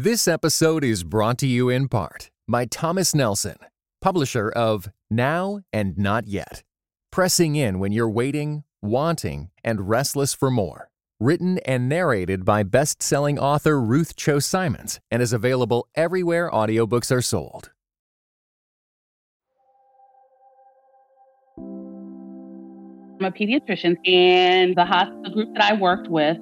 This episode is brought to you in part by Thomas Nelson, publisher of Now and Not Yet. Pressing in when you're waiting, wanting, and restless for more. Written and narrated by best selling author Ruth Chou Simons and is available everywhere audiobooks are sold. I'm a pediatrician, and the hospital group that I worked with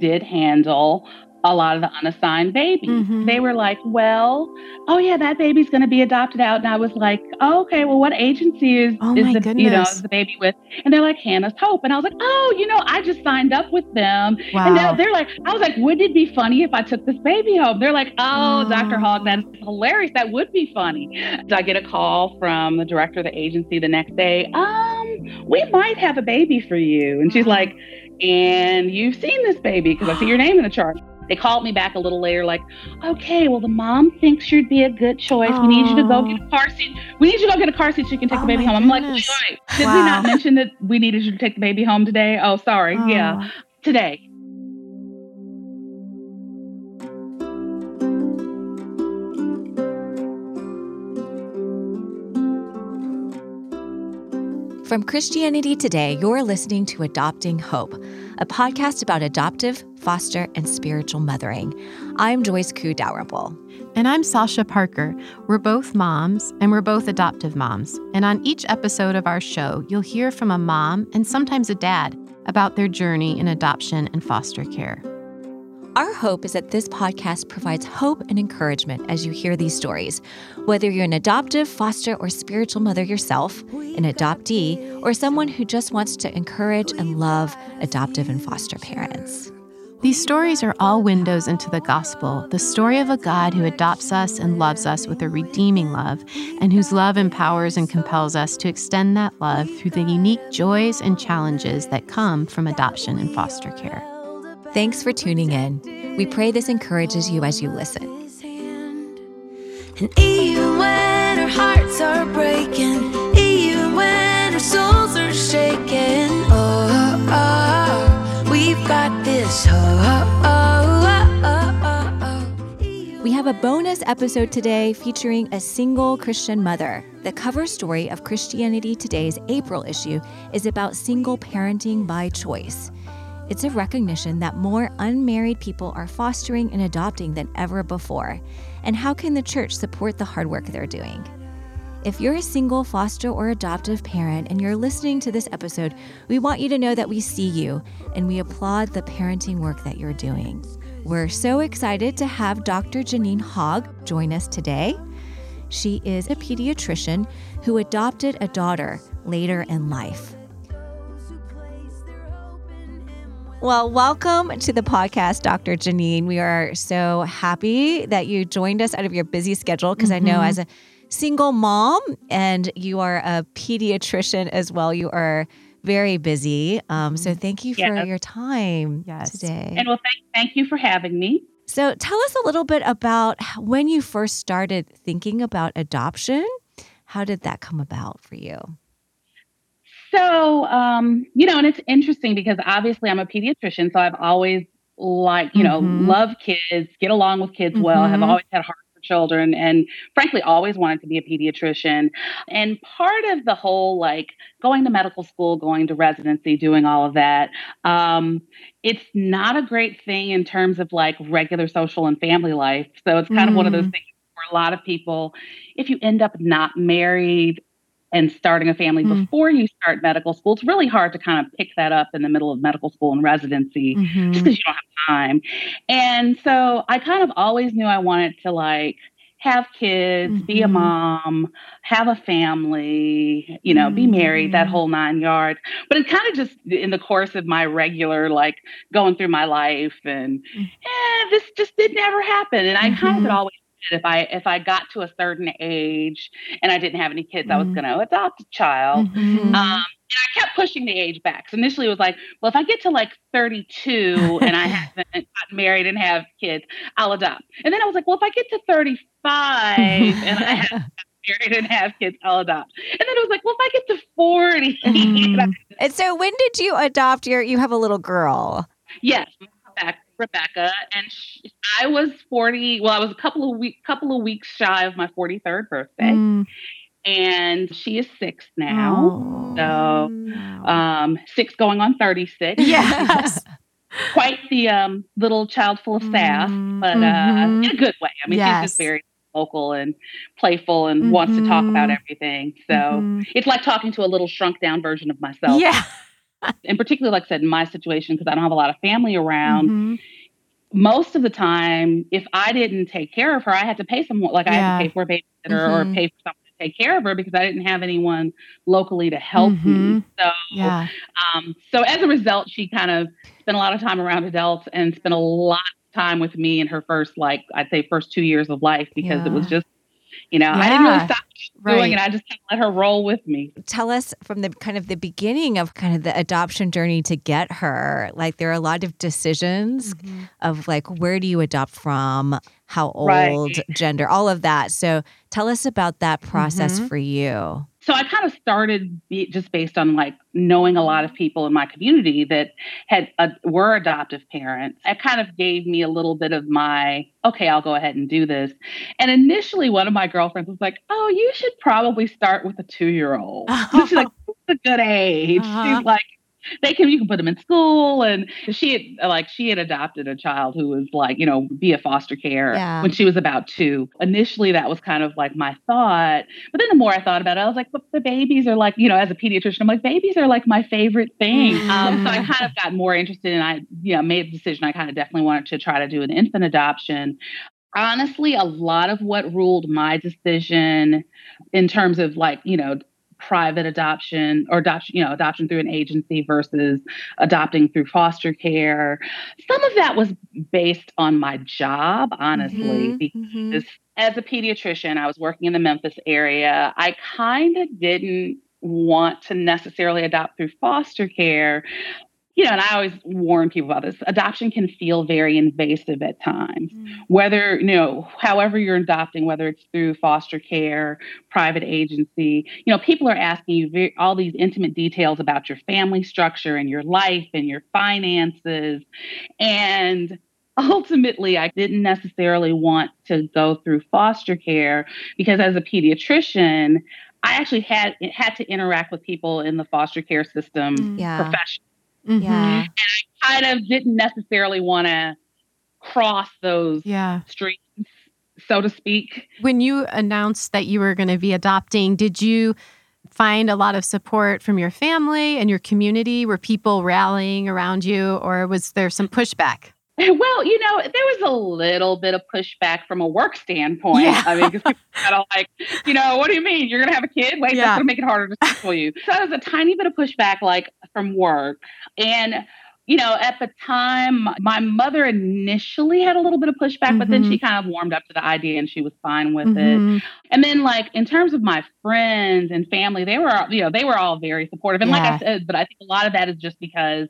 did handle a lot of the unassigned babies. Mm-hmm. They were like, well, oh yeah, that baby's going to be adopted out. And I was like, oh, okay, well, what agency is, oh is the, goodness. you know, the baby with? And they're like, Hannah's Hope. And I was like, oh, you know, I just signed up with them. Wow. And they're, they're like, I was like, wouldn't it be funny if I took this baby home? They're like, oh, oh. Dr. Hogg, that's hilarious. That would be funny. So I get a call from the director of the agency the next day. Um, we might have a baby for you. And she's like, and you've seen this baby because I see your name in the chart. They called me back a little later, like, okay, well, the mom thinks you'd be a good choice. We need you to go get a car seat. We need you to go get a car seat so you can take oh the baby home. Goodness. I'm like, wait, did wow. we not mention that we needed you to take the baby home today? Oh, sorry. Oh. Yeah, today. From Christianity Today, you're listening to Adopting Hope, a podcast about adoptive, foster, and spiritual mothering. I'm Joyce Koo Dalrymple. And I'm Sasha Parker. We're both moms, and we're both adoptive moms. And on each episode of our show, you'll hear from a mom and sometimes a dad about their journey in adoption and foster care. Our hope is that this podcast provides hope and encouragement as you hear these stories. Whether you're an adoptive, foster, or spiritual mother yourself, an adoptee, or someone who just wants to encourage and love adoptive and foster parents. These stories are all windows into the gospel, the story of a God who adopts us and loves us with a redeeming love, and whose love empowers and compels us to extend that love through the unique joys and challenges that come from adoption and foster care. Thanks for tuning in. We pray this encourages you as you listen. And even when our hearts are breaking, even when our souls are shaking, oh, oh, oh we've got this hope. We have a bonus episode today featuring a single Christian mother. The cover story of Christianity Today's April issue is about single parenting by choice. It's a recognition that more unmarried people are fostering and adopting than ever before. And how can the church support the hard work they're doing? If you're a single foster or adoptive parent and you're listening to this episode, we want you to know that we see you and we applaud the parenting work that you're doing. We're so excited to have Dr. Jeannine Hogg join us today. She is a pediatrician who adopted a daughter later in life. Well, welcome to the podcast, Dr. Jeannine. We are so happy that you joined us out of your busy schedule because mm-hmm. I know mm-hmm. as a single mom and you are a pediatrician as well, you are very busy. Um, so mm-hmm. thank you for yes. your time yes. today. And well, thank, thank you for having me. So tell us a little bit about when you first started thinking about adoption. How did that come about for you? So, um, you know, and it's interesting because obviously I'm a pediatrician, so I've always like, you know, mm-hmm. love kids, get along with kids mm-hmm. well, have mm-hmm. always had heart for children, and frankly, always wanted to be a pediatrician. And part of the whole like going to medical school, going to residency, doing all of that, um, it's not a great thing in terms of like regular social and family life. So it's kind mm-hmm. of one of those mm. things for a lot of people, if you end up not married and starting a family mm. before you start medical school, it's really hard to kind of pick that up in the middle of medical school and residency mm-hmm. just because you don't have time. And so I kind of always knew I wanted to like have kids, mm-hmm. be a mm-hmm. mom, have a family, you know, mm-hmm. be married, that mm-hmm. whole nine yards. But it kind of just in the course of my regular, like going through my life and mm. eh, this just did never happen. And I kind of had mm-hmm. always if I if I got to a certain age and I didn't have any kids, mm-hmm. I was mm-hmm. going to adopt a child. Mm-hmm. Um, and I kept pushing the age back. So initially, it was like, well, if I get to like 32 and I haven't gotten married and have kids, I'll adopt. And then I was like, well, if I get to 35 and I have married and have kids, I'll adopt. And then I was like, well, if I get to 40. Mm. and so when did you adopt your? You have a little girl. Yes, back Rebecca, and she, I was 40. Well, I was a couple of week, couple of weeks shy of my 43rd birthday, Mm. and she is six now. Oh. So, um, six going on 36. Yes. quite the um, little child full of sass, Mhm, but uh, mhm. in a good way. I mean, she's just very vocal and playful and wants to talk about Mhm. everything. So Mhm. it's like talking to a little shrunk down version of myself. Yeah. And particularly, like I said, in my situation, because I don't have a lot of family around, Mhm. most of the time, if I didn't take care of her, I had to pay someone, like I had to pay for a babysitter Mhm. or pay for someone to take care of her because I didn't have anyone locally to help me. Mhm. So Yeah. um, so as a result, she kind of spent a lot of time around adults and spent a lot of time with me in her first, like I'd say, first two years of life because it was just, you know, I didn't really stop what she was doing, Right. and I just kind of let her roll with me. Tell us from the kind of the beginning of kind of the adoption journey to get her. Like there are a lot of decisions Mhm. of like where do you adopt from, how old, Right. gender, all of that. So tell us about that process Mhm. for you. So I kind of started just based on like knowing a lot of people in my community that had uh, were adoptive parents. It kind of gave me a little bit of my okay, I'll go ahead and do this. And initially, one of my girlfriends was like, "Oh, you should probably start with a two year old." She's like, "It's a good age." Uh-huh. She's like. They can you can put them in school and she had like she had adopted a child who was like you know be a foster care Yeah. when she was about two. Initially that was kind of like my thought, but then the more I thought about it, I was like, but the babies are like, you know, as a pediatrician, I'm like, babies are like my favorite thing. Um, so I kind of got more interested and I, you know, made the decision. I kind of definitely wanted to try to do an infant adoption. Honestly, a lot of what ruled my decision in terms of like, you know, private adoption or adoption, you know, adoption through an agency versus adopting through foster care. Some of that was based on my job, honestly, Mhm, because mhm. as a pediatrician, I was working in the Memphis area. I kind of didn't want to necessarily adopt through foster care. You know, and I always warn people about this. Adoption can feel very invasive at times. Whether, you know, however you're adopting, whether it's through foster care, private agency, you know, people are asking you very, all these intimate details about your family structure and your life and your finances. And ultimately i didn't necessarily want to go through foster care because as a pediatrician i actually had had to interact with people in the foster care system Mm. Yeah. profession Mhm. Yeah. And I kind of didn't necessarily want to cross those Yeah. streets so to speak When you announced that you were going to be adopting, did you find a lot of support from your family and your community? Were people rallying around you, or was there some pushback? Well you know there was a little bit of pushback from a work standpoint. Yeah. i mean because people kind of like you know what do you mean? You're gonna have a kid? Wait Yeah. that's gonna make it harder to for you. So there was a tiny bit of pushback like from work. And you know at the time my mother initially had a little bit of pushback but then she kind of warmed up to the idea and she was fine with it Mhm. and then like in terms of my friends and family, they were you know, they were all very supportive. And like I said, but I think a lot of that is just because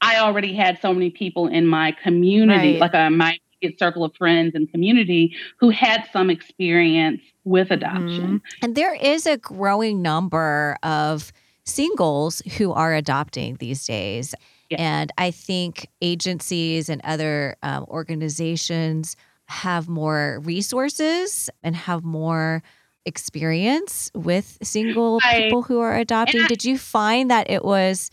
I already had so many people in my community, Right. like uh, my immediate circle of friends and community who had some experience with adoption. And there is a growing number of singles who are adopting these days. And I think agencies and other um, organizations have more resources and have more experience with single Right. people who are adopting. I- did you find that it was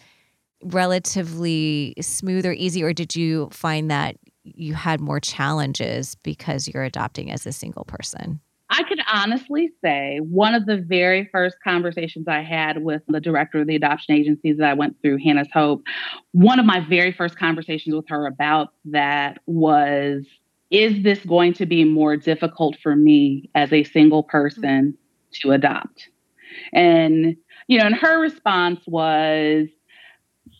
relatively smooth or easy, or did you find that you had more challenges because you're adopting as a single person? I could honestly say one of the very first conversations I had with the director of the adoption agencies that I went through, Hannah's Hope, one of my very first conversations with her about that was Is this going to be more difficult for me as a single person to adopt? And, you know, and her response was,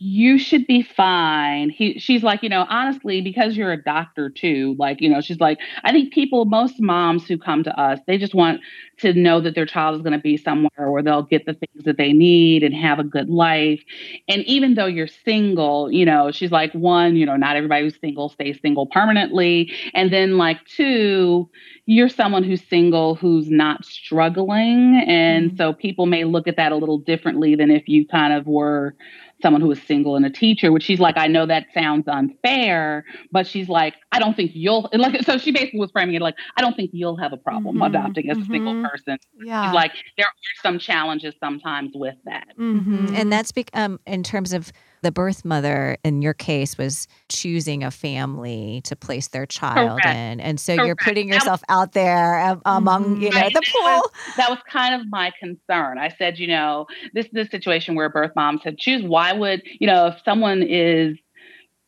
you should be fine. He, she's like, you know, honestly, because you're a doctor too, like, you know, she's like, I think people, most moms who come to us, they just want to know that their child is going to be somewhere where they'll get the things that they need and have a good life. And even though you're single, you know, she's like, one, you know, not everybody who's single stays single permanently. And then, like, two, you're someone who's single who's not struggling. And Mhm. so people may look at that a little differently than if you kind of were someone who was single and a teacher, which she's like, I know that sounds unfair, but she's like, I don't think you'll like. So she basically was framing it like, I don't think you'll have a problem Mhm, adopting as a single mhm. person. Yeah. She's like, there are some challenges sometimes with that. Mhm. And that's bec- um, in terms of the birth mother, in your case, was choosing a family to place their child Correct. in. And so you're putting That was- yourself out there among, mm-hmm. you know, Right. the pool. that was- That was kind of my concern. I said, you know, this is a situation where birth moms said, choose. Why would, you know, if someone is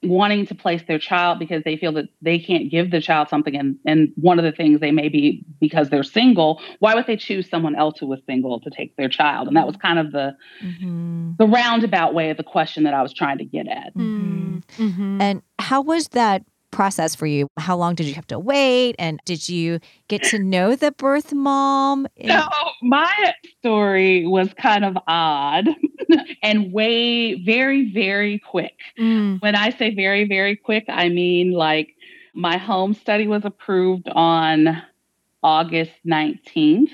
wanting to place their child because they feel that they can't give the child something and and one of the things they may be because they're single why would they choose someone else who was single to take their child and that was kind of the Mhm. the roundabout way of the question that i was trying to get at Mm, mhm. And how was that process for you? How long did you have to wait? And did you get to know the birth mom? So my story was kind of odd and way very very quick. Mm. When I say very very quick, I mean like my home study was approved on August 19th.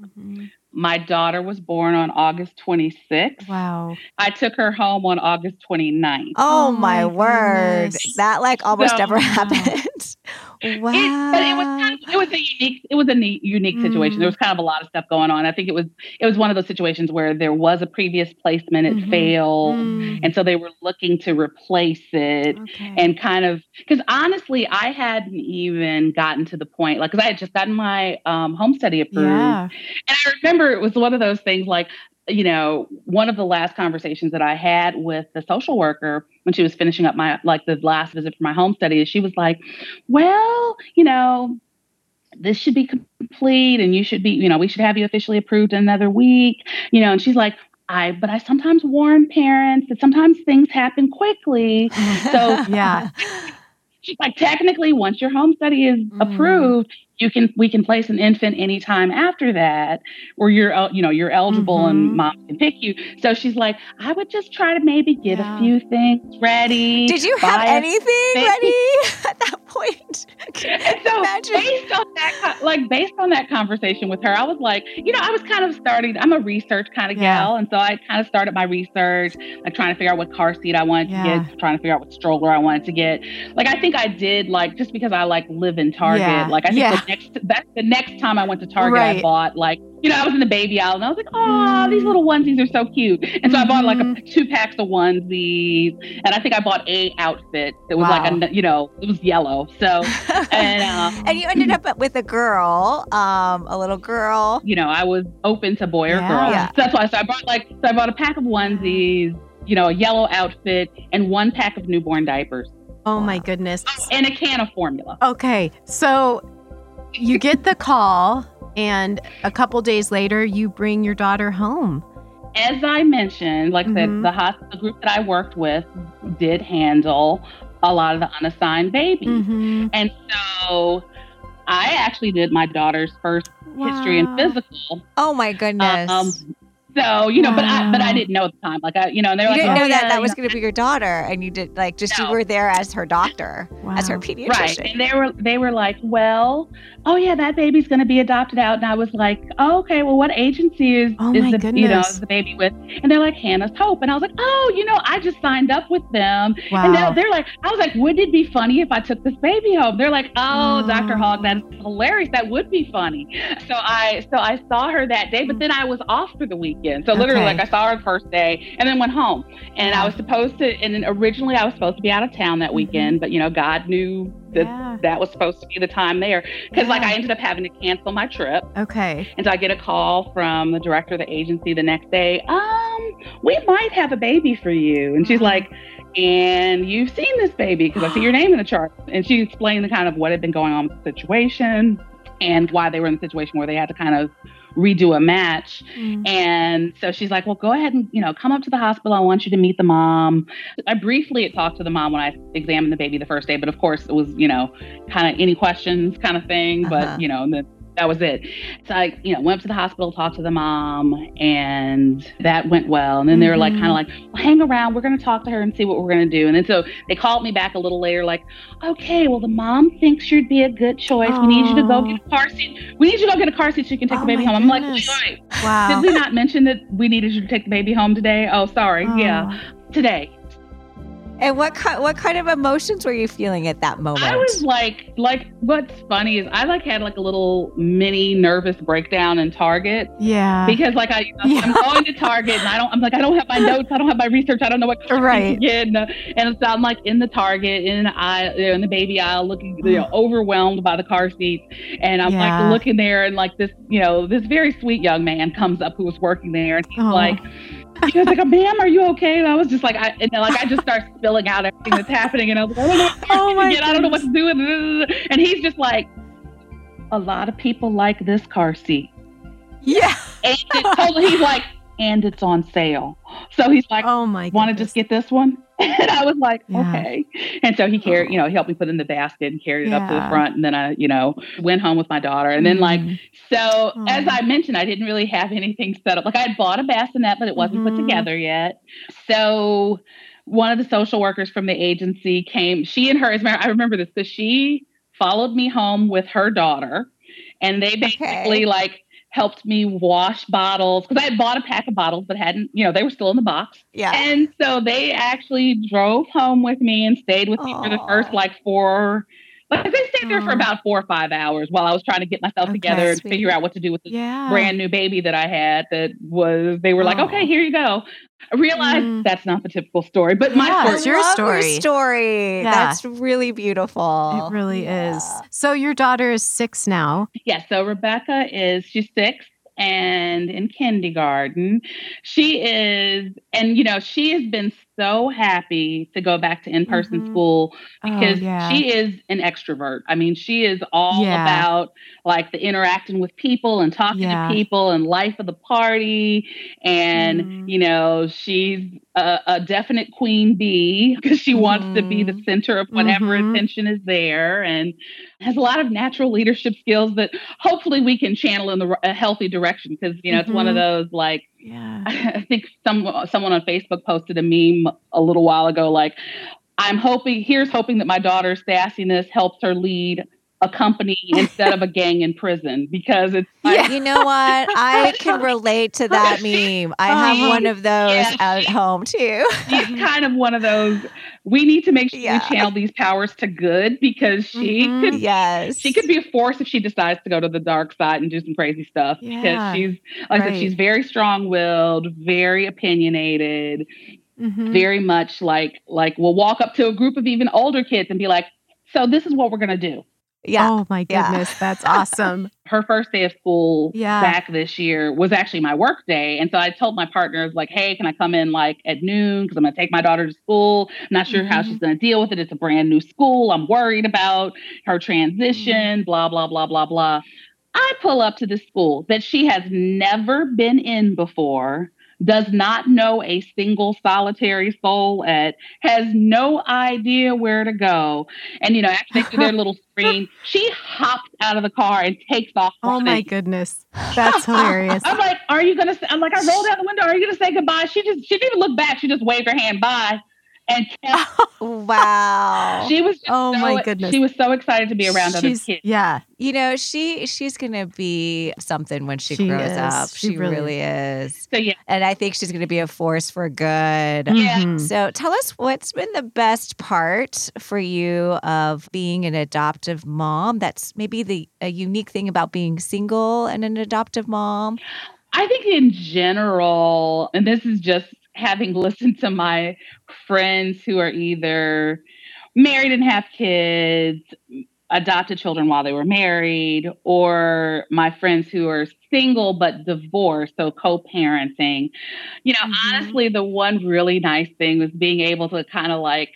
Mhm. My daughter was born on August 26th. Wow. I took her home on August 29th. Oh, Oh my my word. That like almost So- never Wow. happened. Wow. It, but it was kind of, it was a unique it was a neat, unique situation. Mm. There was kind of a lot of stuff going on. I think it was it was one of those situations where there was a previous placement, it Mhm. failed, Mm. and so they were looking to replace it. Okay. And kind of because honestly, I hadn't even gotten to the point like because I had just gotten my um, home study approved, yeah. and I remember it was one of those things like, you know, one of the last conversations that I had with the social worker when she was finishing up my, like the last visit for my home study, is she was like, well, you know, this should be complete and you should be, you know, we should have you officially approved in another week, you know, and she's like, I, but I sometimes warn parents that sometimes things happen quickly. So Yeah. she's like, technically, once your home study is Mm. approved, you can we can place an infant anytime after that, where you're you know you're eligible Mhm. and mom can pick you. So she's like, I would just try to maybe get Yeah. a few things ready. Did you have anything ready at that point? so Imagine. based on that, like based on that conversation with her, I was like, you know, I was kind of starting. I'm a research kind of Yeah. gal, and so I kind of started my research, like trying to figure out what car seat I wanted Yeah. to get, trying to figure out what stroller I wanted to get. Like I think I did, like just because I like live in Target. Like I think the next that's the next time I went to Target, Right. I bought like you know I was in the baby aisle and I was like, oh, these Mm. little onesies are so cute, and so I bought like a, Mhm. two packs of onesies, and I think I bought a outfit that was like a you know it was yellow, so. And, um, and you ended up with a girl, um, a little girl. you know, I was open to boy or Yeah. girl. Yeah. So that's why. So I bought like, so I bought a pack of onesies, you know, a yellow outfit, and one pack of newborn diapers, Oh my goodness. and a can of formula. Okay. So you get the call, and a couple days later, you bring your daughter home. As I mentioned, like I Mhm. said, the hospital group that I worked with did handle a lot of the unassigned babies, Mm-hmm. and so I actually did my daughter's first history and physical. Oh my goodness. Um, so you know, but I but I didn't know at the time. Like I, you know, and they're you like, didn't oh, know that yeah, that was going to be your daughter, and you did like just you were there as her doctor, as her pediatrician. Right. And they were they were like, Well, oh yeah, that baby's gonna be adopted out. And I was like, oh, okay, well what agency is Oh, is the you know, is the baby with? And they're like, Hannah's Hope. And I was like, Oh, you know, I just signed up with them. And Wow. they're, they're like, I was like, wouldn't it be funny if I took this baby home? They're like, Oh, Oh. Dr. Hogg, that is hilarious. That would be funny. So I so I saw her that day, but mm. then I was off for the weekend. So literally Okay. like I saw her the first day and then went home. And I was supposed to and then originally I was supposed to be out of town that Mhm. weekend, but you know, God knew that Yeah. that was supposed to be the time there because like I ended up having to cancel my trip Okay. and so I get a call from the director of the agency the next day um we might have a baby for you and she's like and you've seen this baby because I see your name in the chart and she explained the kind of what had been going on with the situation and why they were in the situation where they had to kind of redo a match Mm. and so she's like, well, go ahead and, you know, come up to the hospital. I want you to meet the mom. I briefly talked to the mom when I examined the baby the first day, but of course it was, you know, kind of any questions kind of thing. Uh-huh. But, you know, and then that was it. So I, you know, went up to the hospital, talked to the mom, and that went well. And then they were like, Mhm. kind of like, well, hang around. We're going to talk to her and see what we're going to do. And then so they called me back a little later, like, okay, well, the mom thinks you'd be a good choice. We need you to go get a car seat. We need you to go get a car seat so you can take Oh the baby home. I'm like, wait, wait. Wow. Did we not mention that we needed you to take the baby home today? Oh, sorry. Yeah. today. And what kind what kind of emotions were you feeling at that moment? I was like, like what's funny is I like had like a little mini nervous breakdown in Target Yeah. because like I, Yeah. I'm going to Target and I don't, I'm like, I don't have my notes, I don't have my research, I don't know what car Right. to get. And, and so I'm like in the Target, in the aisle, in the baby aisle, looking, you know, overwhelmed by the car seats. And I'm Yeah. like looking there and like this, you know, this very sweet young man comes up who was working there and he's Oh. like, he was like, "Ma'am, are you okay?" And I was just like, I, and then, like I just start spilling out everything that's happening, and I was like, "I don't know, what Oh, my oh get. I don't know what to do." And, and he's just like, "A lot of people like this car seat." yeah. And totally, he's like, and it's on sale. So he's like, Oh my want to just get this one? And I was like, Yeah. okay. And so he carried, you know, he helped me put it in the basket and carried it up to the front. And then I, you know, went home with my daughter. And then like, Mhm. so as Oh. I mentioned, I didn't really have anything set up. Like I had bought a bassinet, but it wasn't put Mhm. together yet. So one of the social workers from the agency came, she and her, as I remember this because she followed me home with her daughter. And they basically Okay. like helped me wash bottles because I had bought a pack of bottles but hadn't, you know, they were still in the box. yeah. And so they actually drove home with me and stayed with me for the first like four, like they stayed there for about four or five hours while I was trying to get myself Okay, together and figure out what to do with this Yeah. brand new baby that I had that was, they were like, Aw. okay, here you go. I realized Mm. that's not the typical story, but my Yeah, story. it's your I love story. story. Yeah. That's really beautiful. It really Yeah. is. So your daughter is six now. Yeah, so Rebecca is she's six and in kindergarten. She is, and you know, she has been so happy to go back to in-person Mhm. school because oh, yeah. she is an extrovert. I mean, she is all Yeah. about like the interacting with people and talking Yeah. to people and life of the party. And, Mm. you know, she's a, a definite queen bee because she wants to be the Mhm. center of whatever Mhm. attention is there and has a lot of natural leadership skills that hopefully we can channel in the a healthy direction because, you know, it's one of Mhm. those like, yeah. I think some someone on Facebook posted a meme a little while ago like I'm hoping here's hoping that my daughter's sassiness helps her lead a company instead of a gang in prison because it's like Yeah. You know what? I can relate to that meme. I have one of those yeah, at home too. she's kind of one of those we need to make sure Yeah. we channel these powers to good because she Mhm. could yes. she could be a force if she decides to go to the dark side and do some crazy stuff Yeah. because she's like I said she's very strong-willed very opinionated Mhm. very much like like we'll walk up to a group of even older kids and be like so this is what we're going to do yeah. Oh my Yeah. goodness, that's awesome. her first day of school Yeah. back this year was actually my work day. And so I told my partners, like, hey, can I come in like at noon? Because I'm going to take my daughter to school. I'm not sure how Mhm. she's going to deal with it. It's a brand new school. I'm worried about her transition, blah, blah, blah, blah, blah. I pull up to the school that she has never been in before, does not know a single solitary soul at, has no idea where to go. And, you know, after they do their little screen, she hops out of the car and takes off. Oh my goodness, that's hilarious. I'm like, are you gonna? Say, I'm like, I rolled out the window. Are you gonna say goodbye? She just, she didn't even look back. She just waved her hand bye, and kept, Wow. she was. Just Oh, so, my goodness. She was so excited to be around other kids. Yeah, you know, she she's gonna be something when she, She grows is. up. She She, really really is. So yeah, And I think she's gonna be a force for good. Yeah. Mhm. So tell us what's been the best part for you of being an adoptive mom? That's maybe the a unique thing about being single and an adoptive mom. I think in general, and this is just having listened to my friends who are either married and have kids, adopted children while they were married, or my friends who are single but divorced, so co parenting. You know, Mhm. honestly, the one really nice thing was being able to kind of like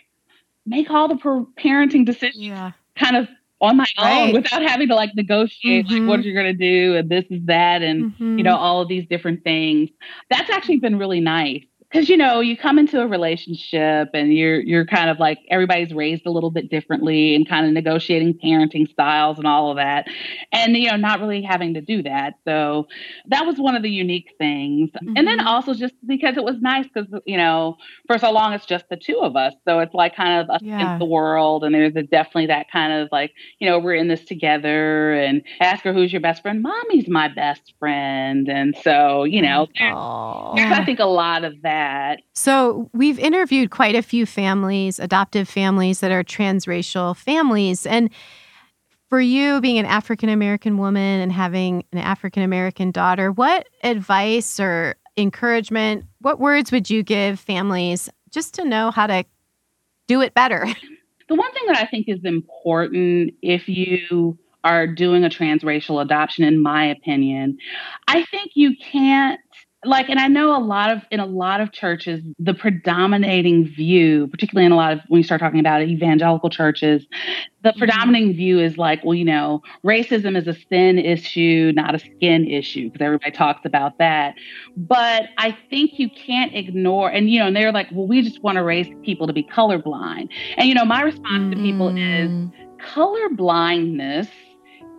make all the parenting decisions yeah. kind of on my Right. own without having to like negotiate like Mhm. what you're going to do and this is that and you know all of these different things that's actually been really nice because you know you come into a relationship and you're you're kind of like everybody's raised a little bit differently and kind of negotiating parenting styles and all of that. And you know not really having to do that. So that was one of the unique things. And then Mhm. also just because it was nice because you know for so long it's just the two of us. So it's like kind of us Yeah. the world and there's a, definitely that kind of like you know we're in this together and ask her who's your best friend. Mommy's my best friend. And so you know there's, there's, I think a lot of that that. So, we've interviewed quite a few families, adoptive families that are transracial families. And for you, being an African American woman and having an African American daughter, what advice or encouragement, what words would you give families just to know how to do it better? The one thing that I think is important if you are doing a transracial adoption, in my opinion, I think you can't like and i know a lot of in a lot of churches the predominating view particularly in a lot of when you start talking about evangelical churches the mm-hmm. predominating view is like well you know racism is a sin issue not a skin issue because everybody talks about that but i think you can't ignore and you know and they're like well we just want to raise people to be colorblind and you know my response mm-hmm. to people is mm-hmm. color blindness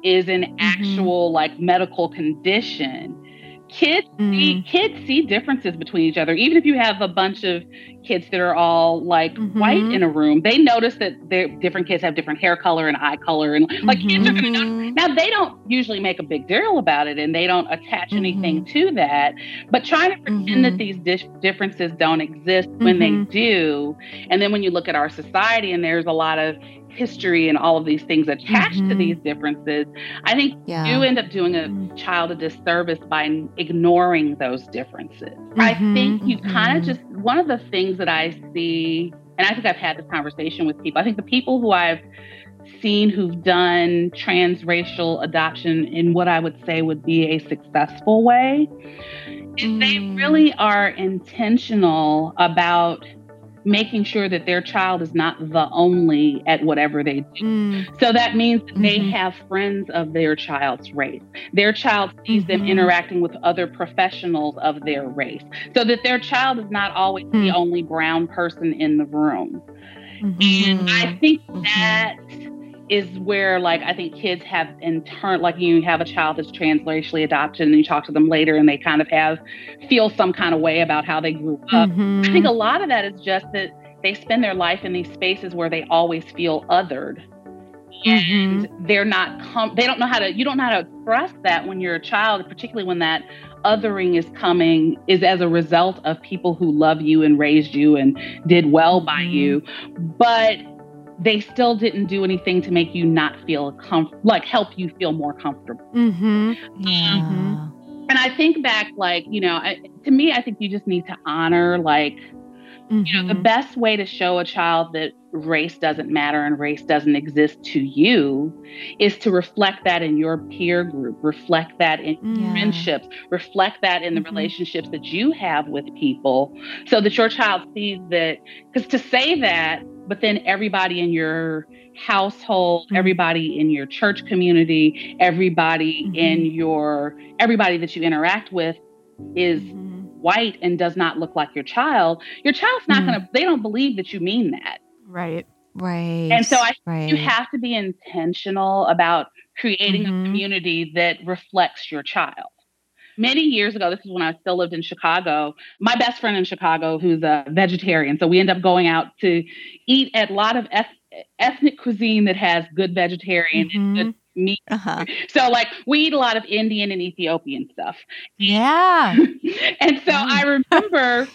is an mm-hmm. actual like medical condition kids mm. see kids see differences between each other even if you have a bunch of kids that are all like mm-hmm. white in a room they notice that their different kids have different hair color and eye color and like mm-hmm. kids are gonna mm-hmm. now they don't usually make a big deal about it and they don't attach mm-hmm. anything to that but trying to pretend that mm-hmm. these di- differences don't exist when they mm-hmm. do and then when you look at our society and there's a lot of history and all of these things attached mm-hmm. to these differences, I think yeah. you end up doing a mm-hmm. child a disservice by ignoring those differences. Mm-hmm. I think you kind of mm-hmm. just, one of the things that I see, and I think I've had this conversation with people, I think the people who I've seen who've done transracial adoption in what I would say would be a successful way is they mm. really are intentional about making sure that their child is not the only at whatever they do. Mm. So that means that mm-hmm. they have friends of their child's race. Their child sees mm-hmm. them interacting with other professionals of their race. So that their child is not always mm. the only brown person in the room. Mm-hmm. And I think mm-hmm. that is where like I think kids have in turn like you have a child that's transracially adopted and you talk to them later and they kind of have feel some kind of way about how they grew up. Mm-hmm. I think a lot of that is just that they spend their life in these spaces where they always feel othered. And mm-hmm. they're not com- they don't know how to you don't know how to express that when you're a child, particularly when that othering is coming is as a result of people who love you and raised you and did well by mm-hmm. you. But they still didn't do anything to make you not feel com- like help you feel more comfortable. Mm-hmm. Yeah. Mm-hmm. And I think back, like you know, I, to me, I think you just need to honor, like, mm-hmm. you know, the mm-hmm. best way to show a child that race doesn't matter and race doesn't exist to you is to reflect that in your peer group, reflect that in yeah. friendships, reflect that in the mm-hmm. relationships that you have with people, so that your child sees that. Because to say that but then everybody in your household, mm-hmm. everybody in your church community, everybody mm-hmm. in your everybody that you interact with is mm-hmm. white and does not look like your child, your child's not mm. going to they don't believe that you mean that. Right. Right. And so I right. you have to be intentional about creating a mm-hmm. community that reflects your child many years ago, this is when I still lived in Chicago, my best friend in Chicago, who's a vegetarian. So we end up going out to eat at a lot of ethnic cuisine that has good vegetarian mm-hmm. and good meat. Uh-huh. So like we eat a lot of Indian and Ethiopian stuff. Yeah. and so I remember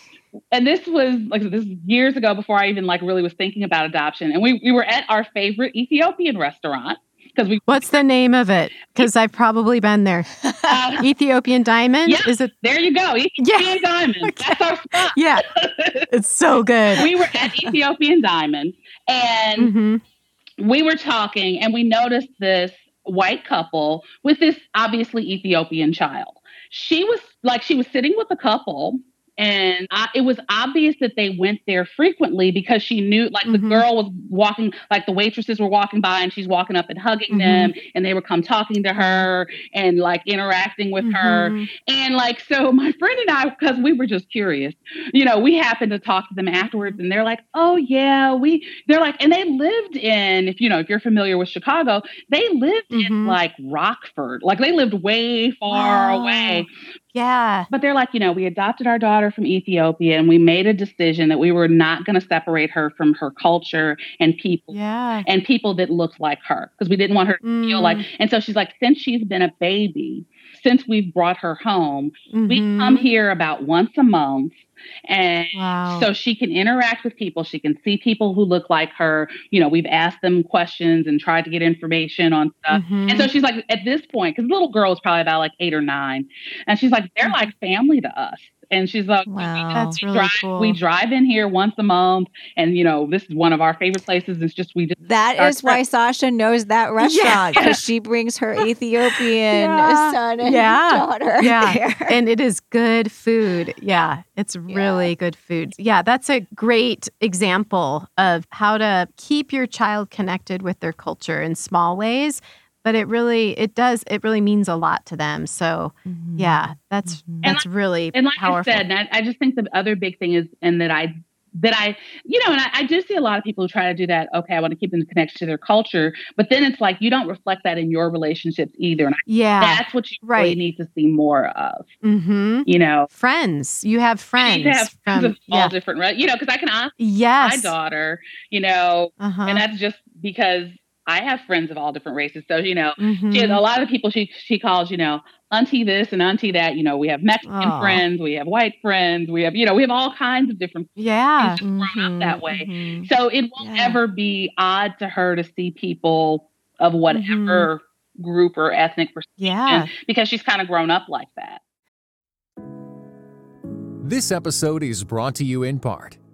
and this was like this years ago before I even like really was thinking about adoption. And we, we were at our favorite Ethiopian restaurant because we. What's the name of it? Because I've probably been there. Uh, Ethiopian Diamond. Yeah, is it? There you go. Ethiopian yeah. Diamond. Okay. That's our spot. Yeah, it's so good. we were at Ethiopian Diamond, and mm-hmm. we were talking, and we noticed this white couple with this obviously Ethiopian child. She was like, she was sitting with a couple and I, it was obvious that they went there frequently because she knew, like, mm-hmm. the girl was walking, like, the waitresses were walking by and she's walking up and hugging mm-hmm. them, and they would come talking to her and, like, interacting with mm-hmm. her. And, like, so my friend and I, because we were just curious, you know, we happened to talk to them afterwards, and they're like, oh, yeah, we, they're like, and they lived in, if you know, if you're familiar with Chicago, they lived in, mm-hmm. like, Rockford. Like, they lived way far wow. away. Yeah. But they're like, you know, we adopted our daughter from Ethiopia and we made a decision that we were not going to separate her from her culture and people. Yeah. And people that looked like her because we didn't want her to mm. feel like. Mm. And so she's like, since she's been a baby, since we've brought her home, Mhm. we come here about once a month. And Wow. so she can interact with people. She can see people who look like her. You know, we've asked them questions and tried to get information on stuff. Mhm. And so she's like, at this point, because the little girl is probably about like eight or nine, and she's like, they're like family to us. And she's like, we- Wow. That's really drive, cool. We drive in here once a month, and you know, this is one of our favorite places. It's just we just That Our why Sasha knows that restaurant because she brings her Ethiopian Yeah. son and Yeah. daughter. Yeah. there. and it is good food. Yeah, it's really good food. Yeah, that's a great example of how to keep your child connected with their culture in small ways, but it really it does it really means a lot to them. So, yeah, that's that's really and like powerful. I said, I, I just think the other big thing is, and that I, that I, you know, and I, I do see a lot of people who try to do that. Okay, I want to keep them connected to their culture, but then it's like you don't reflect that in your relationships either, and I, yeah. that's what you really need to see more of. Mhm. You know, Friends. You have friends need to have friends from of all yeah. different, ra- you know, because I can ask Yes. my daughter, you know, Uh-huh. and that's just because I have friends of all different races. So you know, Mhm. she, a lot of people she she calls, you know, auntie this and auntie that. You know, we have Mexican Aw. friends, we have white friends, we have you know, we have all kinds of different. Yeah. She's just grown up that way. Mhm. So it won't Yeah. ever be odd to her to see people of whatever group or ethnic persuasion Yeah. because she's kind of grown up like that. This episode is brought to you in part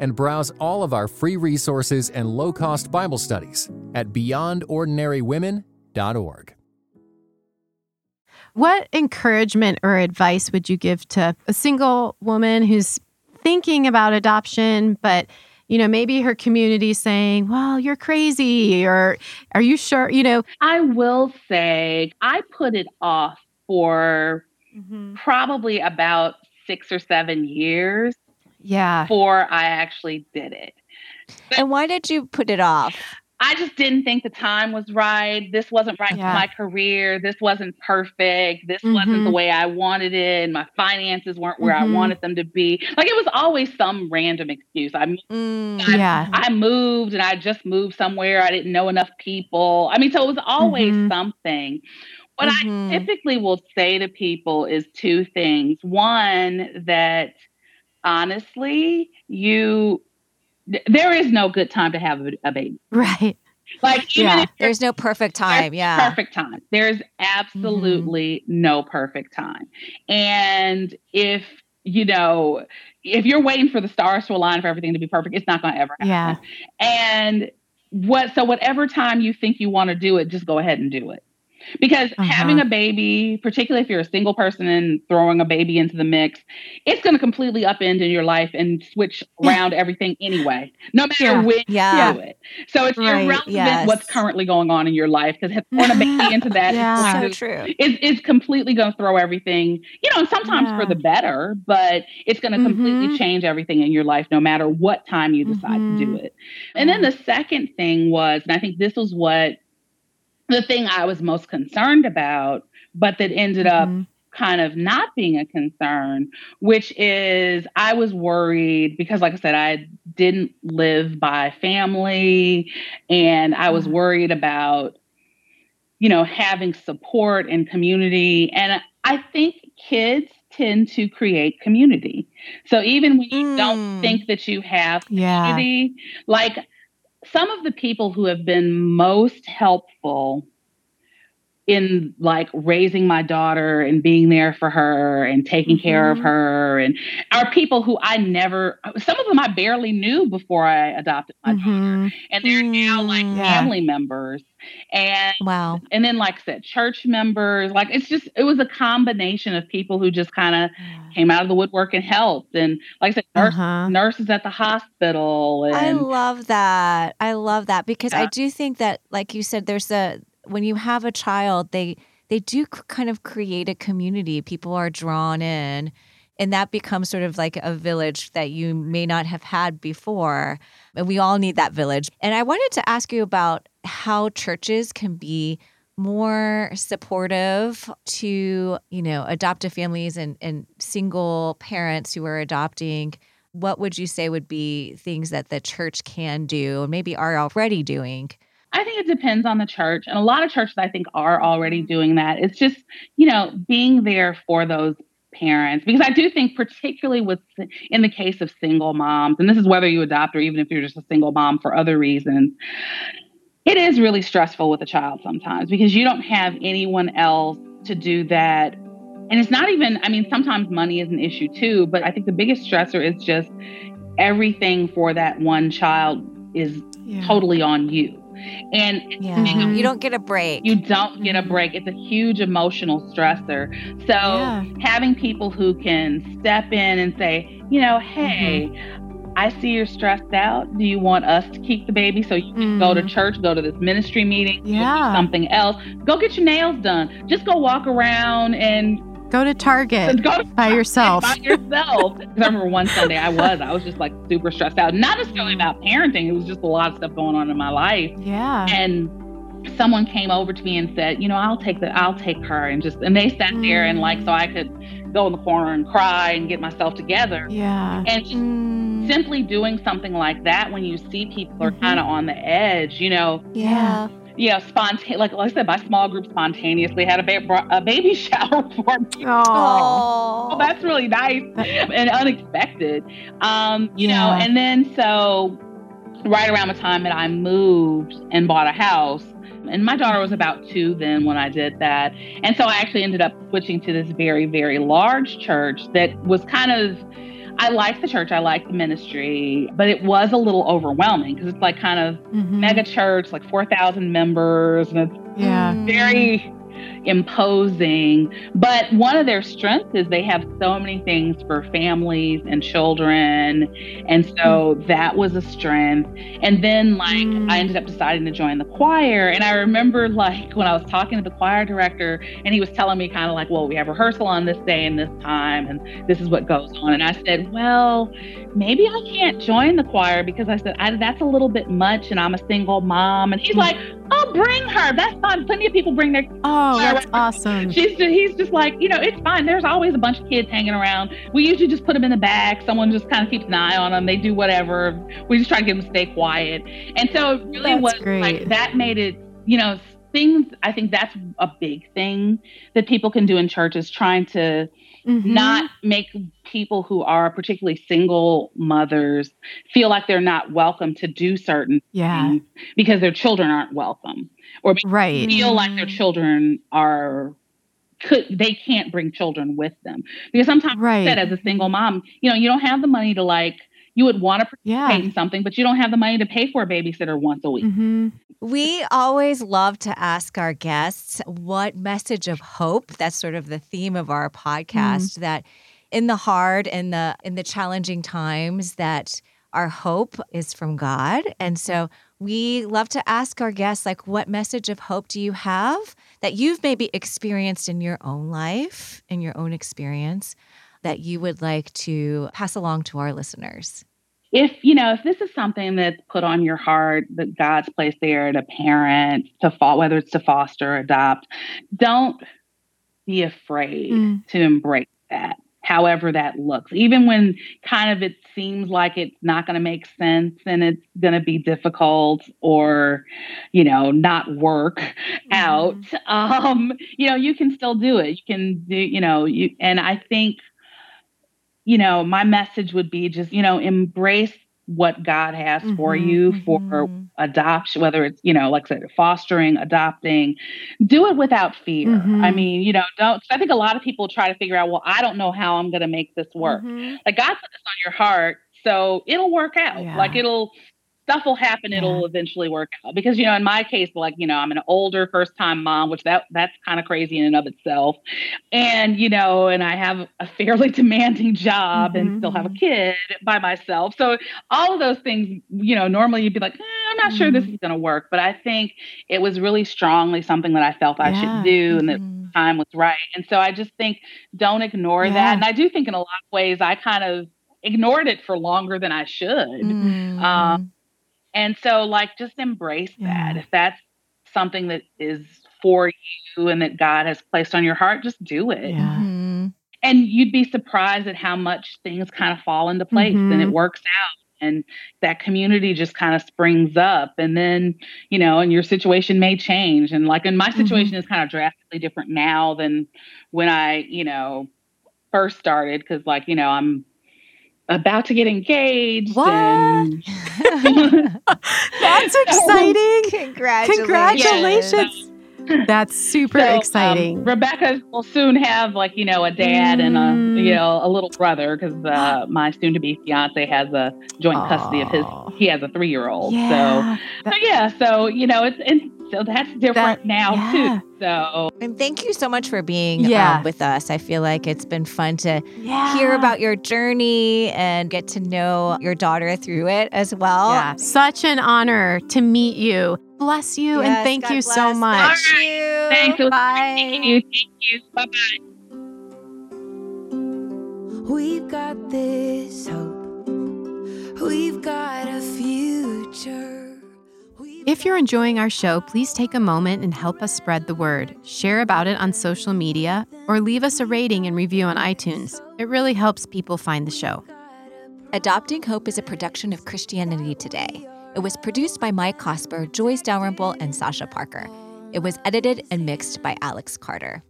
and browse all of our free resources and low cost Bible studies at beyondordinarywomen.org. What encouragement or advice would you give to a single woman who's thinking about adoption, but you know, maybe her community saying, "Well, you're crazy," or "Are you sure?" You know, I will say I put it off for mm-hmm. probably about six or seven years yeah, before I actually did it. And why did you put it off? I just didn't think the time was right. This wasn't right Yeah. for my career. This wasn't perfect. This wasn't Mhm. the way I wanted it. My finances weren't where Mhm. I wanted them to be. Like it was always some random excuse. I Mm. yeah, I moved and I just moved somewhere. I didn't know enough people. I mean, so it was always Mhm. something. What. I typically will say to people is two things. One, that honestly, you, there is no good time to have a, baby. right. Like, even Yeah. There's no perfect time. there's Yeah. Perfect time. There's absolutely mm-hmm. no perfect time. And if, you know, if you're waiting for the stars to align for everything to be perfect, it's not going to ever happen. Yeah. And what, so whatever time you think you want to do it, just go ahead and do it. Because Uh-huh. having a baby, particularly if you're a single person and throwing a baby into the mix, it's going to completely upend in your life and switch around everything anyway, no matter Yeah. when Yeah. you do it. So it's Right, irrelevant yes. what's currently going on in your life because throwing a baby into that is Yeah. going So true. is, is completely going to throw everything, you know, and sometimes Yeah. for the better, but it's going to completely Mhm. change everything in your life no matter what time you decide to do Mhm. it. And then the second thing was, and I think this was what the thing I was most concerned about, but that ended up Mhm. kind of not being a concern, which is I was worried because, like I said, I didn't live by family and I was Mhm. worried about, you know, having support and community. And I think kids tend to create community. So even when you Mm. don't think that you have Yeah. community, like some of the people who have been most helpful in like raising my daughter and being there for her and taking mm-hmm. care of mm-hmm. her and are people who I never some of them I barely knew before I adopted my mm-hmm. daughter and they're now like mm, yeah. family members and wow and then like I said church members like it's just it was a combination of people who just kind of came out of the woodwork and helped and like I said nurse, uh-huh. nurses at the hospital and, I love that I love that because yeah. I do think that like you said there's a when you have a child, they they do kind of create a community. People are drawn in, and that becomes sort of like a village that you may not have had before. And we all need that village. And I wanted to ask you about how churches can be more supportive to you know adoptive families and, and single parents who are adopting what would you say would be things that the church can do and maybe are already doing I think it depends on the church. And a lot of churches, I think, are already mm-hmm. doing that. It's just, you know, being there for those parents. Because I do think, particularly with in the case of single moms, and this is whether you adopt or even if you're just a single mom for other reasons, it is really stressful with a child sometimes because you don't have anyone else to do that. And it's not even, I mean, sometimes money is an issue too, but I think the biggest stressor is just everything for that one child is yeah. totally on you. And yeah. you don't get a break. You don't get a mm-hmm. break. It's a huge emotional stressor. So yeah. having people who can step in and say, you know, hey, mm-hmm. I see you're stressed out. Do you want us to keep the baby so you can mm. go to mm. church, go to this ministry meeting, yeah. something else? Go get your nails done. Just go walk around and Go to Target go to by yourself. By yourself. I remember one Sunday I was, I was just like super stressed out. Not necessarily about parenting. It was just a lot of stuff going on in my life. Yeah. And someone came over to me and said, you know, I'll take the, I'll take her, and just, and they sat mm. there and like, so I could go in the corner and cry and get myself together. Yeah. And just mm. simply doing something like that when you see people are mm-hmm. kind of on the edge, you know. Yeah you know, spontaneous, like, like I said, my small group spontaneously had a, ba- a baby shower for me. Oh, well, that's really nice and unexpected. Um, you yeah. know, and then so right around the time that I moved and bought a house, and my daughter was about two then when I did that. And so I actually ended up switching to this very, very large church that was kind of I like the church, I like the ministry, but it was a little overwhelming because it's like kind of mm-hmm. mega church, like 4,000 members, and it's yeah. very imposing. But one of their strengths is they have so many things for families and children. And so mm. that was a strength. And then, like, mm. I ended up deciding to join the choir. And I remember, like, when I was talking to the choir director, and he was telling me, kind of like, well, we have rehearsal on this day and this time, and this is what goes on. And I said, well, maybe I can't join the choir because I said, I, that's a little bit much, and I'm a single mom. And he's mm. like, oh, bring her. That's fine. Plenty of people bring their. Oh, that's awesome. She's just, he's just like, you know, it's fine. There's always a bunch of kids hanging around. We usually just put them in the back. Someone just kind of keeps an eye on them. They do whatever. We just try to get them to stay quiet. And so it really that's was great. like that made it, you know, things. I think that's a big thing that people can do in churches, trying to Mm-hmm. not make people who are particularly single mothers feel like they're not welcome to do certain yeah. things because their children aren't welcome or right. feel like their children are could they can't bring children with them because sometimes right. said as a single mom you know you don't have the money to like you would want to participate yeah. in something but you don't have the money to pay for a babysitter once a week mm-hmm. We always love to ask our guests what message of hope, that's sort of the theme of our podcast, mm. that in the hard and the in the challenging times that our hope is from God. And so we love to ask our guests like what message of hope do you have that you've maybe experienced in your own life, in your own experience that you would like to pass along to our listeners? if you know if this is something that's put on your heart that god's placed there to parent to fall whether it's to foster or adopt don't be afraid mm. to embrace that however that looks even when kind of it seems like it's not going to make sense and it's going to be difficult or you know not work mm-hmm. out um you know you can still do it you can do you know you and i think you know, my message would be just, you know, embrace what God has mm-hmm, for you mm-hmm. for adoption, whether it's, you know, like I said, fostering, adopting, do it without fear. Mm-hmm. I mean, you know, don't, I think a lot of people try to figure out, well, I don't know how I'm going to make this work. Mm-hmm. Like God put this on your heart. So it'll work out. Yeah. Like it'll, stuff will happen yeah. it'll eventually work out because you know in my case like you know i'm an older first time mom which that that's kind of crazy in and of itself and you know and i have a fairly demanding job mm-hmm. and still have a mm-hmm. kid by myself so all of those things you know normally you'd be like eh, i'm not mm-hmm. sure this mm-hmm. is going to work but i think it was really strongly something that i felt i should do and that mm-hmm. time was right and so i just think don't ignore yeah. that and i do think in a lot of ways i kind of ignored it for longer than I should. Mm. Um, and so, like, just embrace yeah. that. If that's something that is for you and that God has placed on your heart, just do it. Yeah. Mm-hmm. And you'd be surprised at how much things kind of fall into place mm-hmm. and it mm-hmm. works out. And that community just kind of springs up. And then, you know, and your situation may change. And like in my mm-hmm. situation mm-hmm. is kind of drastically different now than when I, you know, first started. Cause like, you know, I'm about to get engaged. What? And... That's exciting. Congratulations. Congratulations. That's super so, um, exciting. Um, Rebecca will soon have like you know a dad mm. and a you mm. know a little brother because uh, my soon-to-be fiance has a joint Aww. custody of his. He has a three-year-old. Yeah, so, so yeah, so you know it's, it's so that's different that, now yeah. too. So and thank you so much for being um, yeah. um, with us. I feel like it's been fun to yeah. hear about your journey and get to know your daughter through it as well. Yeah, such an honor to meet you. Bless you yes, and thank God you bless. so much. Thank you. Thanks. Bye. Thank you. Thank you. Bye bye. We've got this hope. We've got a future. If you're enjoying our show, please take a moment and help us spread the word. Share about it on social media or leave us a rating and review on iTunes. It really helps people find the show. Adopting Hope is a production of Christianity Today. It was produced by Mike Cosper, Joyce Dalrymple, and Sasha Parker. It was edited and mixed by Alex Carter.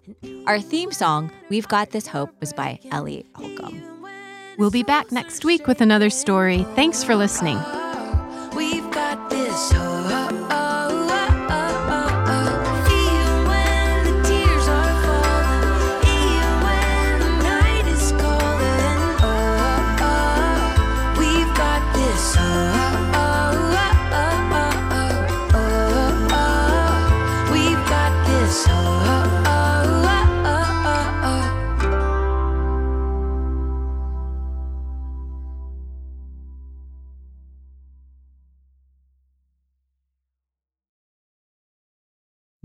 Our theme song, We've Got This Hope, was by Ellie Holcomb. We'll be back next week with another story. Thanks for listening. We've got this hope.